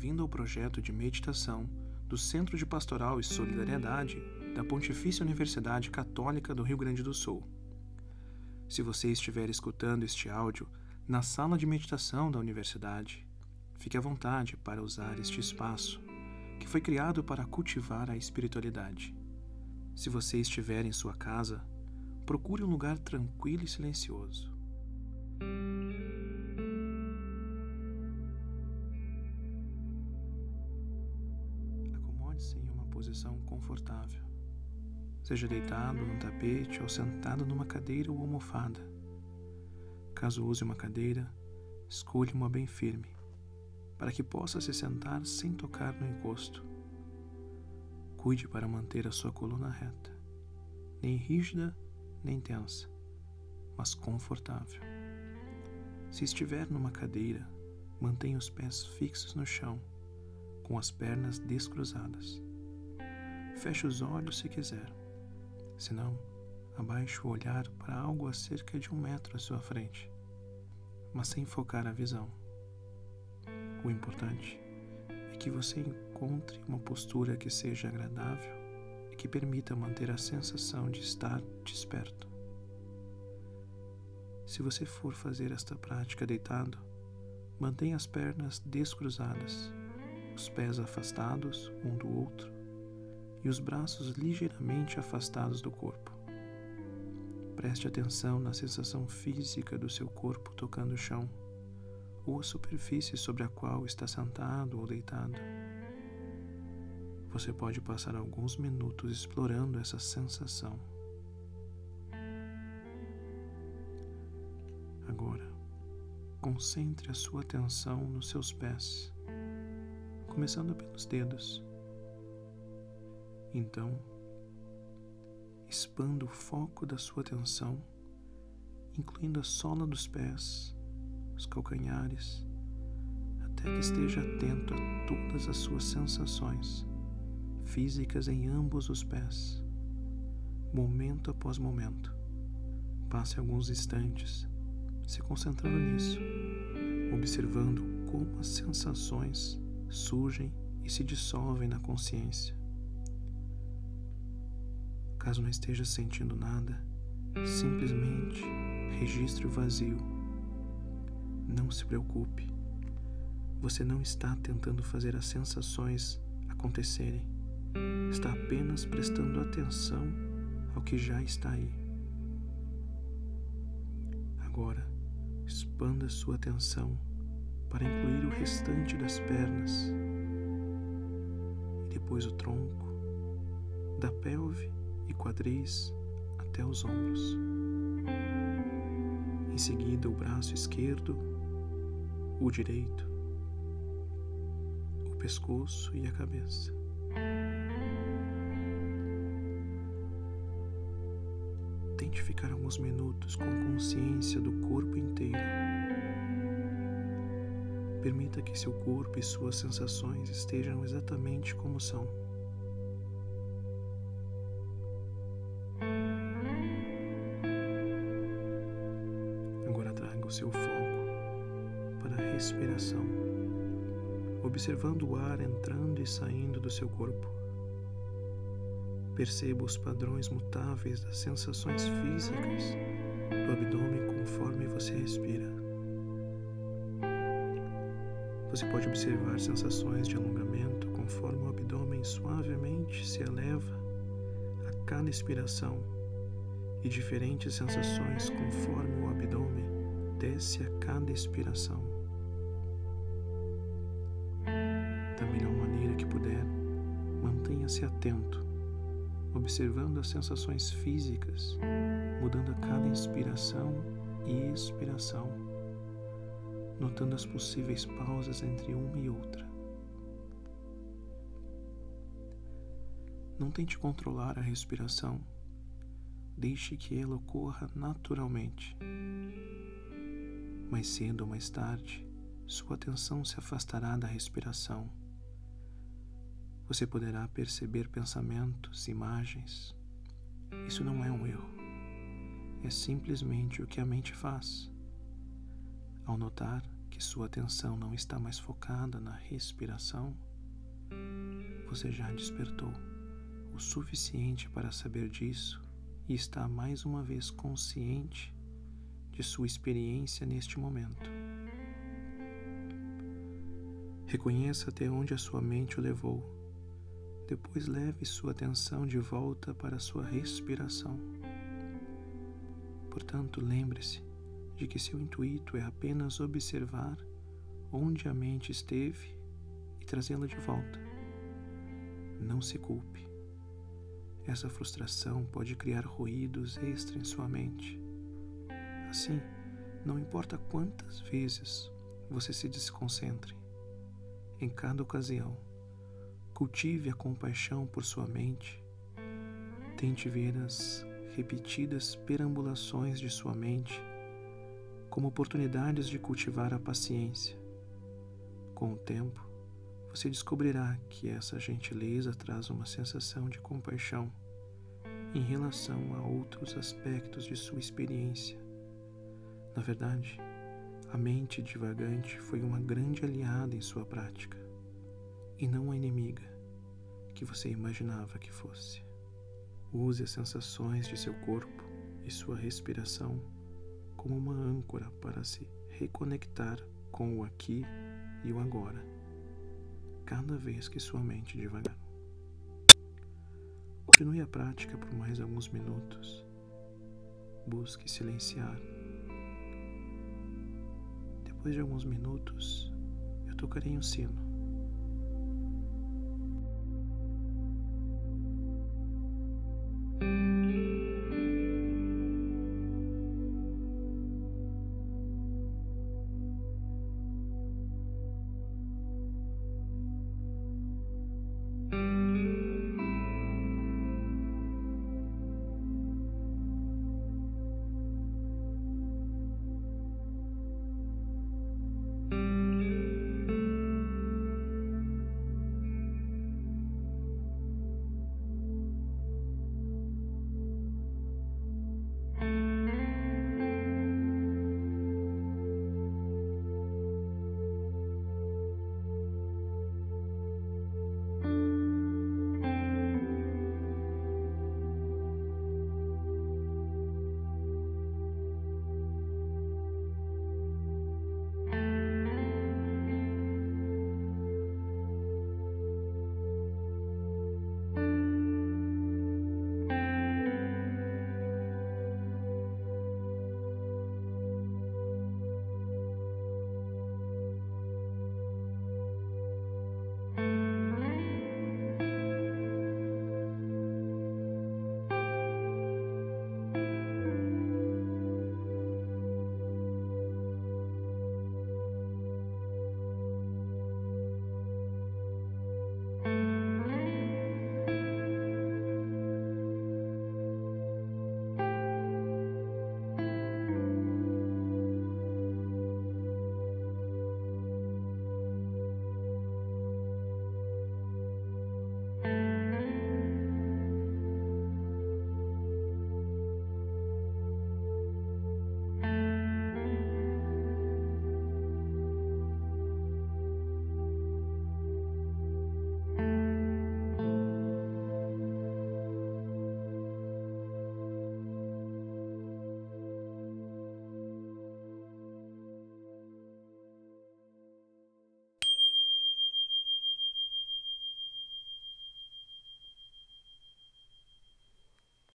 Bem-vindo ao projeto de meditação do Centro de Pastoral e Solidariedade da Pontifícia Universidade Católica do Rio Grande do Sul. Se você estiver escutando este áudio na sala de meditação da universidade, fique à vontade para usar este espaço, que foi criado para cultivar a espiritualidade. Se você estiver em sua casa, procure um lugar tranquilo e silencioso. Posição confortável. Seja deitado num tapete ou sentado numa cadeira ou almofada. Caso use uma cadeira, escolha uma bem firme, para que possa se sentar sem tocar no encosto. Cuide para manter a sua coluna reta, nem rígida nem tensa, mas confortável. Se estiver numa cadeira, mantenha os pés fixos no chão, com as pernas descruzadas. Feche os olhos se quiser. Se não, abaixe o olhar para algo a cerca de um metro à sua frente, mas sem focar a visão. O importante é que você encontre uma postura que seja agradável e que permita manter a sensação de estar desperto. Se você for fazer esta prática deitado, mantenha as pernas descruzadas, os pés afastados um do outro e os braços ligeiramente afastados do corpo. Preste atenção na sensação física do seu corpo tocando o chão ou a superfície sobre a qual está sentado ou deitado. Você pode passar alguns minutos explorando essa sensação. Agora, concentre a sua atenção nos seus pés, começando pelos dedos. Então, expanda o foco da sua atenção, incluindo a sola dos pés, os calcanhares, até que esteja atento a todas as suas sensações físicas em ambos os pés, momento após momento. Passe alguns instantes se concentrando nisso, observando como as sensações surgem e se dissolvem na consciência. Caso não esteja sentindo nada, simplesmente registre o vazio. Não se preocupe. Você não está tentando fazer as sensações acontecerem. Está apenas prestando atenção ao que já está aí. Agora, expanda sua atenção para incluir o restante das pernas e depois o tronco, da pelve e quadris até os ombros. Em seguida, o braço esquerdo, o direito, o pescoço e a cabeça. Tente ficar alguns minutos com consciência do corpo inteiro. Permita que seu corpo e suas sensações estejam exatamente como são. O seu foco para a respiração, observando o ar entrando e saindo do seu corpo. Perceba os padrões mutáveis das sensações físicas do abdômen conforme você respira. Você pode observar sensações de alongamento conforme o abdômen suavemente se eleva a cada expiração e diferentes sensações conforme o abdômen desce a cada expiração. Da melhor maneira que puder, mantenha-se atento observando as sensações físicas, mudando a cada inspiração e expiração, notando as possíveis pausas entre uma e outra. Não tente controlar a respiração, deixe que ela ocorra naturalmente. Mais cedo ou mais tarde, sua atenção se afastará da respiração você poderá perceber pensamentos, imagens. Isso não é um erro. É simplesmente o que a mente faz. Ao notar, que sua atenção não está mais focada na respiração, você já despertou o suficiente para saber disso e está mais uma vez consciente de sua experiência neste momento. Reconheça até onde a sua mente o levou. Depois leve sua atenção de volta para a sua respiração. Portanto, lembre-se de que seu intuito é apenas observar onde a mente esteve e trazê-la de volta. Não se culpe. Essa frustração pode criar ruídos extra em sua mente. Assim, não importa quantas vezes você se desconcentre, em cada ocasião. Cultive a compaixão por sua mente. Tente ver as repetidas perambulações de sua mente como oportunidades de cultivar a paciência. Com o tempo, você descobrirá que essa gentileza traz uma sensação de compaixão em relação a outros aspectos de sua experiência. Na verdade, a mente divagante foi uma grande aliada em sua prática, e não a inimiga que você imaginava que fosse. Use as sensações de seu corpo e sua respiração como uma âncora para se reconectar com o aqui e o agora, cada vez que sua mente divagar. Continue a prática por mais alguns minutos. Busque silenciar depois de alguns minutos, eu tocarei um sino.